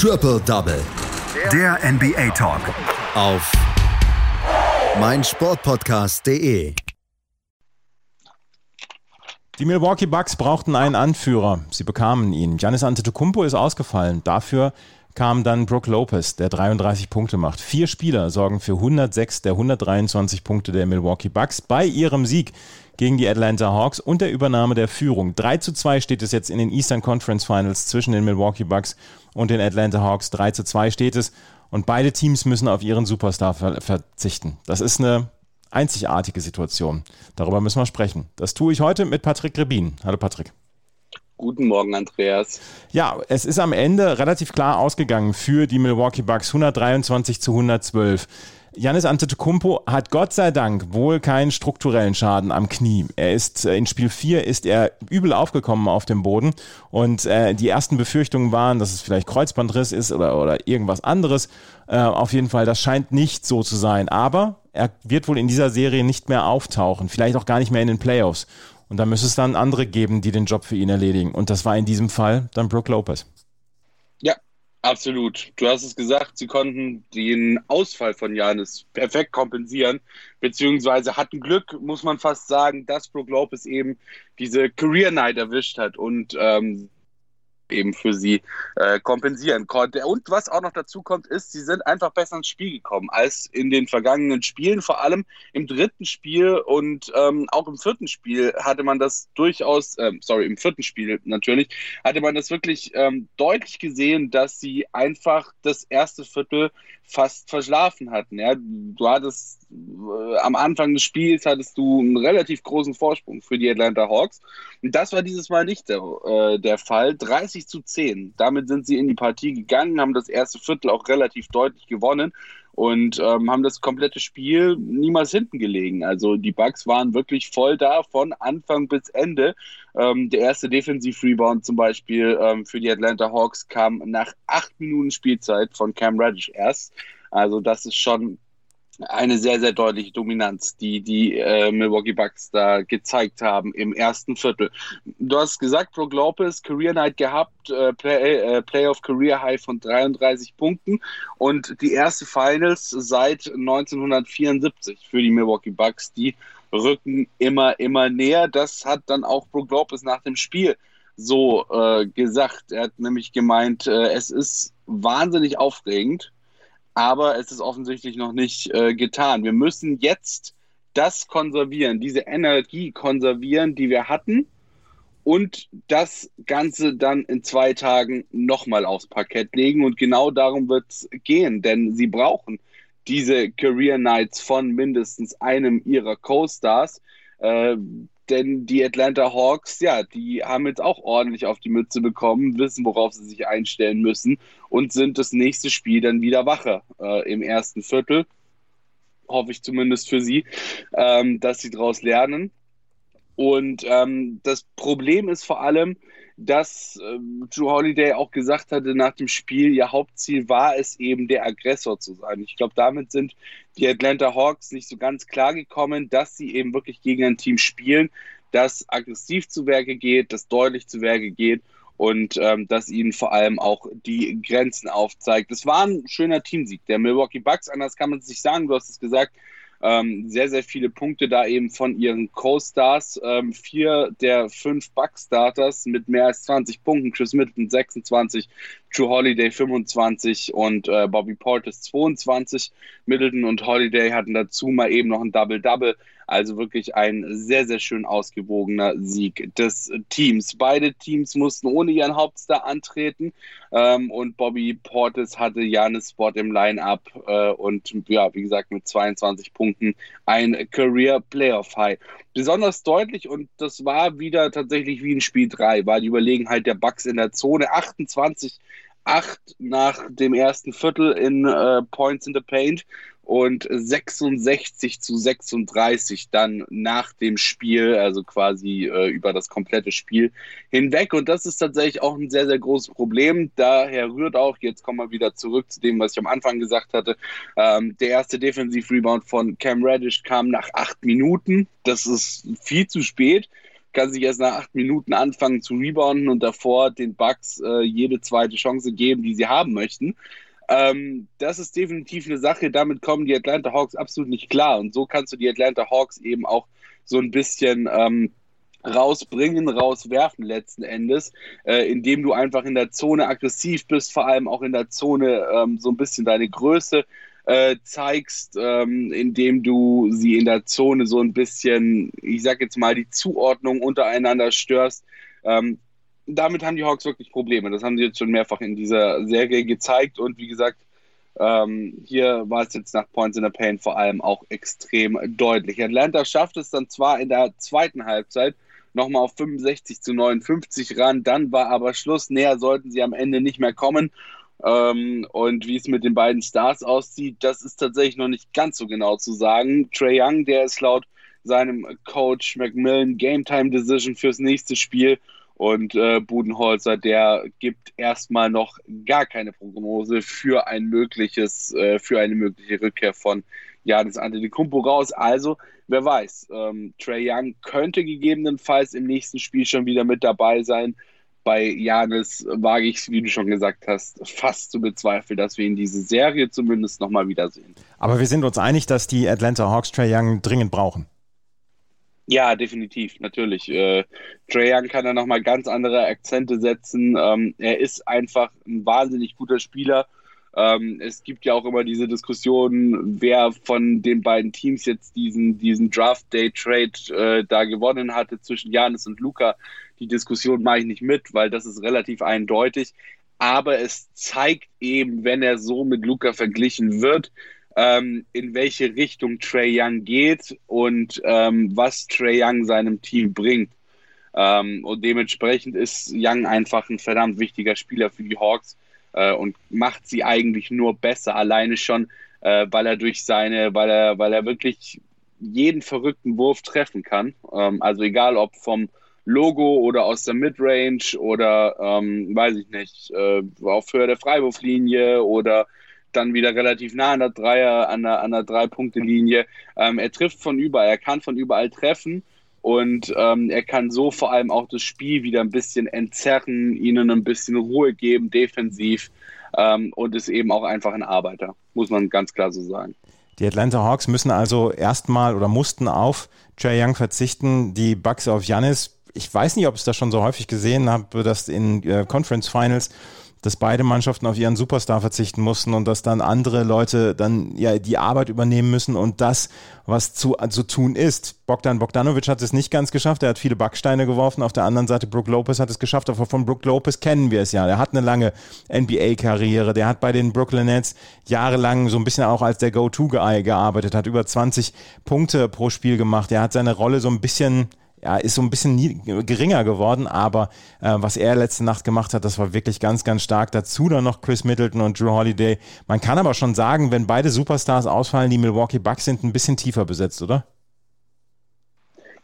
Triple Double. Der NBA Talk. Auf meinsportpodcast.de. Die Milwaukee Bucks brauchten einen Anführer. Sie bekamen ihn. Giannis Antetokounmpo ist ausgefallen. Dafür kam dann Brook Lopez, der 33 Punkte macht. Vier Spieler sorgen für 106 der 123 Punkte der Milwaukee Bucks bei ihrem Sieg gegen die Atlanta Hawks und der Übernahme der Führung. 3 zu 2 steht es jetzt in den Eastern Conference Finals zwischen den Milwaukee Bucks und den Atlanta Hawks. 3 zu 2 steht es und beide Teams müssen auf ihren Superstar ver verzichten. Das ist eine einzigartige Situation. Darüber müssen wir sprechen. Das tue ich heute mit Patrick Grebin. Hallo Patrick. Guten Morgen, Andreas. Ja, es ist am Ende relativ klar ausgegangen für die Milwaukee Bucks 123 zu 112. Janis Antetokounmpo hat Gott sei Dank wohl keinen strukturellen Schaden am Knie. Er ist äh, in Spiel 4 ist er übel aufgekommen auf dem Boden und äh, die ersten Befürchtungen waren, dass es vielleicht Kreuzbandriss ist oder, oder irgendwas anderes. Äh, auf jeden Fall, das scheint nicht so zu sein. Aber er wird wohl in dieser Serie nicht mehr auftauchen, vielleicht auch gar nicht mehr in den Playoffs. Und da müsste es dann andere geben, die den Job für ihn erledigen. Und das war in diesem Fall dann Brooke Lopez. Ja, Absolut. Du hast es gesagt, sie konnten den Ausfall von Janis perfekt kompensieren, beziehungsweise hatten Glück, muss man fast sagen, dass Brook Lopez eben diese Career Night erwischt hat und ähm, eben für sie äh, kompensieren konnte. Und was auch noch dazu kommt, ist, sie sind einfach besser ins Spiel gekommen als in den vergangenen Spielen. Vor allem im dritten Spiel und ähm, auch im vierten Spiel hatte man das durchaus, ähm, sorry, im vierten Spiel natürlich, hatte man das wirklich ähm, deutlich gesehen, dass sie einfach das erste Viertel fast verschlafen hatten. Ja, du hattest am Anfang des Spiels hattest du einen relativ großen Vorsprung für die Atlanta Hawks. Und das war dieses Mal nicht der, äh, der Fall. 30 zu 10. Damit sind sie in die Partie gegangen, haben das erste Viertel auch relativ deutlich gewonnen und ähm, haben das komplette Spiel niemals hinten gelegen. Also die Bucks waren wirklich voll da von Anfang bis Ende. Ähm, der erste Defensiv-Rebound zum Beispiel ähm, für die Atlanta Hawks kam nach acht Minuten Spielzeit von Cam Reddish erst. Also das ist schon eine sehr, sehr deutliche Dominanz, die die äh, Milwaukee Bucks da gezeigt haben im ersten Viertel. Du hast gesagt, Brook Lopez, Career Night gehabt, äh, Play, äh, Playoff Career High von 33 Punkten und die erste Finals seit 1974 für die Milwaukee Bucks, die rücken immer, immer näher. Das hat dann auch Brook Lopez nach dem Spiel so äh, gesagt. Er hat nämlich gemeint, äh, es ist wahnsinnig aufregend, aber es ist offensichtlich noch nicht äh, getan. Wir müssen jetzt das konservieren, diese Energie konservieren, die wir hatten und das Ganze dann in zwei Tagen nochmal aufs Parkett legen. Und genau darum wird es gehen, denn sie brauchen diese Career Nights von mindestens einem ihrer Co-Stars. Äh, denn die Atlanta Hawks, ja, die haben jetzt auch ordentlich auf die Mütze bekommen, wissen, worauf sie sich einstellen müssen und sind das nächste Spiel dann wieder wacher äh, im ersten Viertel. Hoffe ich zumindest für sie, ähm, dass sie daraus lernen. Und ähm, das Problem ist vor allem, dass ähm, Drew Holiday auch gesagt hatte nach dem Spiel, ihr Hauptziel war es eben, der Aggressor zu sein. Ich glaube, damit sind die Atlanta Hawks nicht so ganz klar gekommen, dass sie eben wirklich gegen ein Team spielen, das aggressiv zu Werke geht, das deutlich zu Werke geht und ähm, das ihnen vor allem auch die Grenzen aufzeigt. Es war ein schöner Teamsieg der Milwaukee Bucks, anders kann man es nicht sagen, du hast es gesagt, ähm, sehr, sehr viele Punkte da eben von ihren Co-Stars. Ähm, vier der fünf Buck-Starters mit mehr als 20 Punkten. Chris Middleton 26, True Holiday 25 und äh, Bobby Portis 22. Middleton und Holiday hatten dazu mal eben noch ein Double-Double. Also wirklich ein sehr, sehr schön ausgewogener Sieg des Teams. Beide Teams mussten ohne ihren Hauptstar antreten ähm, und Bobby Portis hatte Janis Spot im Line-Up äh, und ja, wie gesagt, mit 22 Punkten ein Career Playoff High. Besonders deutlich und das war wieder tatsächlich wie in Spiel 3, war die Überlegenheit der Bucks in der Zone 28 8 nach dem ersten Viertel in äh, Points in the Paint und 66 zu 36 dann nach dem Spiel, also quasi äh, über das komplette Spiel hinweg. Und das ist tatsächlich auch ein sehr, sehr großes Problem. Daher rührt auch, jetzt kommen wir wieder zurück zu dem, was ich am Anfang gesagt hatte, ähm, der erste Defensiv-Rebound von Cam Reddish kam nach acht Minuten. Das ist viel zu spät kann sich erst nach acht Minuten anfangen zu rebounden und davor den Bucks äh, jede zweite Chance geben, die sie haben möchten. Ähm, das ist definitiv eine Sache, damit kommen die Atlanta Hawks absolut nicht klar. Und so kannst du die Atlanta Hawks eben auch so ein bisschen ähm, rausbringen, rauswerfen letzten Endes, äh, indem du einfach in der Zone aggressiv bist, vor allem auch in der Zone ähm, so ein bisschen deine Größe äh, zeigst, ähm, indem du sie in der Zone so ein bisschen, ich sag jetzt mal, die Zuordnung untereinander störst. Ähm, damit haben die Hawks wirklich Probleme. Das haben sie jetzt schon mehrfach in dieser Serie gezeigt und wie gesagt, ähm, hier war es jetzt nach Points in the Pain vor allem auch extrem deutlich. Atlanta schafft es dann zwar in der zweiten Halbzeit nochmal auf 65 zu 59 ran, dann war aber Schluss. Näher sollten sie am Ende nicht mehr kommen. Ähm, und wie es mit den beiden Stars aussieht, das ist tatsächlich noch nicht ganz so genau zu sagen. Trey Young, der ist laut seinem Coach Macmillan Game Time Decision fürs nächste Spiel und äh, Budenholzer, der gibt erstmal noch gar keine Prognose für ein mögliches, äh, für eine mögliche Rückkehr von Janis Antetokounmpo raus. Also, wer weiß, ähm, Trey Young könnte gegebenenfalls im nächsten Spiel schon wieder mit dabei sein. Bei Janis wage ich wie du schon gesagt hast, fast zu bezweifeln, dass wir ihn diese Serie zumindest nochmal wiedersehen. Aber wir sind uns einig, dass die Atlanta Hawks Trey Young dringend brauchen. Ja, definitiv, natürlich. Äh, Trae Young kann da nochmal ganz andere Akzente setzen. Ähm, er ist einfach ein wahnsinnig guter Spieler. Ähm, es gibt ja auch immer diese Diskussion, wer von den beiden Teams jetzt diesen, diesen Draft-Day-Trade äh, da gewonnen hatte zwischen Janis und Luca. Die Diskussion mache ich nicht mit, weil das ist relativ eindeutig. Aber es zeigt eben, wenn er so mit Luca verglichen wird, ähm, in welche Richtung Trey Young geht und ähm, was Trey Young seinem Team bringt. Ähm, und dementsprechend ist Young einfach ein verdammt wichtiger Spieler für die Hawks äh, und macht sie eigentlich nur besser, alleine schon, äh, weil er durch seine, weil er, weil er wirklich jeden verrückten Wurf treffen kann. Ähm, also egal ob vom Logo oder aus der Midrange oder ähm, weiß ich nicht, äh, auf Höhe der Freiwurflinie oder dann wieder relativ nah an der Dreier, an der, an der Drei-Punkte-Linie. Ähm, er trifft von überall, er kann von überall treffen und ähm, er kann so vor allem auch das Spiel wieder ein bisschen entzerren, ihnen ein bisschen Ruhe geben, defensiv ähm, und ist eben auch einfach ein Arbeiter, muss man ganz klar so sagen. Die Atlanta Hawks müssen also erstmal oder mussten auf Trey Young verzichten, die Bucks auf Janis. Ich weiß nicht, ob ich das schon so häufig gesehen habe, dass in äh, Conference Finals dass beide Mannschaften auf ihren Superstar verzichten mussten und dass dann andere Leute dann ja die Arbeit übernehmen müssen und das, was zu, zu tun ist. Bogdan Bogdanovic hat es nicht ganz geschafft, er hat viele Backsteine geworfen, auf der anderen Seite Brook Lopez hat es geschafft, aber von Brook Lopez kennen wir es ja. Er hat eine lange NBA-Karriere, der hat bei den Brooklyn Nets jahrelang so ein bisschen auch als der Go-To-Guy gearbeitet, hat über 20 Punkte pro Spiel gemacht, er hat seine Rolle so ein bisschen ja, ist so ein bisschen nie, geringer geworden, aber äh, was er letzte Nacht gemacht hat, das war wirklich ganz, ganz stark. Dazu dann noch Chris Middleton und Drew Holiday. Man kann aber schon sagen, wenn beide Superstars ausfallen, die Milwaukee Bucks sind ein bisschen tiefer besetzt, oder?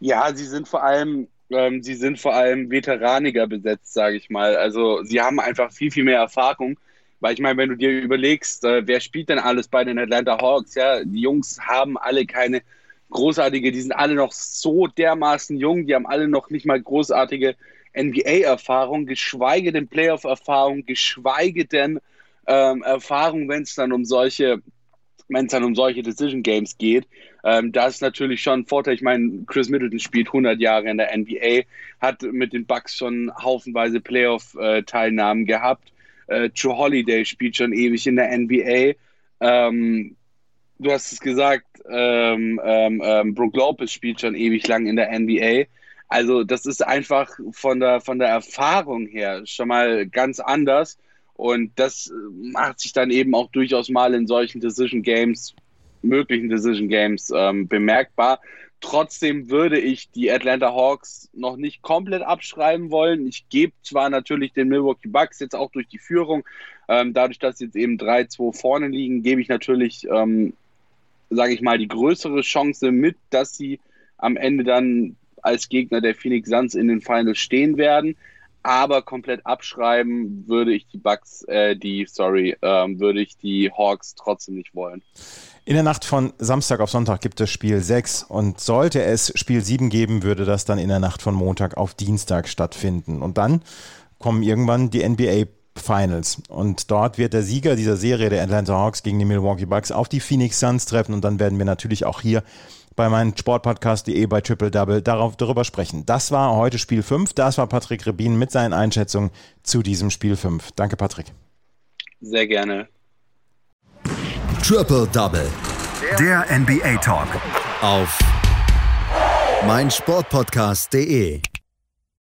Ja, sie sind vor allem, ähm, sie sind vor allem veteraniger besetzt, sage ich mal. Also sie haben einfach viel, viel mehr Erfahrung. Weil ich meine, wenn du dir überlegst, äh, wer spielt denn alles bei den Atlanta Hawks? Ja, die Jungs haben alle keine großartige, die sind alle noch so dermaßen jung, die haben alle noch nicht mal großartige NBA-Erfahrung, geschweige denn Playoff-Erfahrung, geschweige denn ähm, Erfahrung, wenn es dann um solche wenn es dann um solche Decision Games geht, ähm, das ist natürlich schon ein Vorteil. Ich meine, Chris Middleton spielt 100 Jahre in der NBA, hat mit den Bucks schon haufenweise Playoff-Teilnahmen gehabt. Äh, True Holiday spielt schon ewig in der NBA. Ähm, du hast es gesagt, ähm, ähm, ähm, Brook Lopez spielt schon ewig lang in der NBA. Also das ist einfach von der, von der Erfahrung her schon mal ganz anders. Und das macht sich dann eben auch durchaus mal in solchen Decision Games, möglichen Decision Games ähm, bemerkbar. Trotzdem würde ich die Atlanta Hawks noch nicht komplett abschreiben wollen. Ich gebe zwar natürlich den Milwaukee Bucks jetzt auch durch die Führung, ähm, dadurch, dass jetzt eben 3-2 vorne liegen, gebe ich natürlich ähm, sage ich mal, die größere Chance mit, dass sie am Ende dann als Gegner der Phoenix Suns in den Finals stehen werden. aber komplett abschreiben würde ich die Bucks, äh, die, sorry, ähm, würde ich die Hawks trotzdem nicht wollen. In der Nacht von Samstag auf Sonntag gibt es Spiel 6 und sollte es Spiel 7 geben, würde das dann in der Nacht von Montag auf Dienstag stattfinden. Und dann kommen irgendwann die NBA Finals. Und dort wird der Sieger dieser Serie der Atlanta Hawks gegen die Milwaukee Bucks auf die Phoenix Suns treffen. Und dann werden wir natürlich auch hier bei meinem Sportpodcast.de bei Triple Double darauf, darüber sprechen. Das war heute Spiel 5. Das war Patrick Rebin mit seinen Einschätzungen zu diesem Spiel 5. Danke, Patrick. Sehr gerne. Triple Double. Der NBA Talk. Auf meinsportpodcast.de.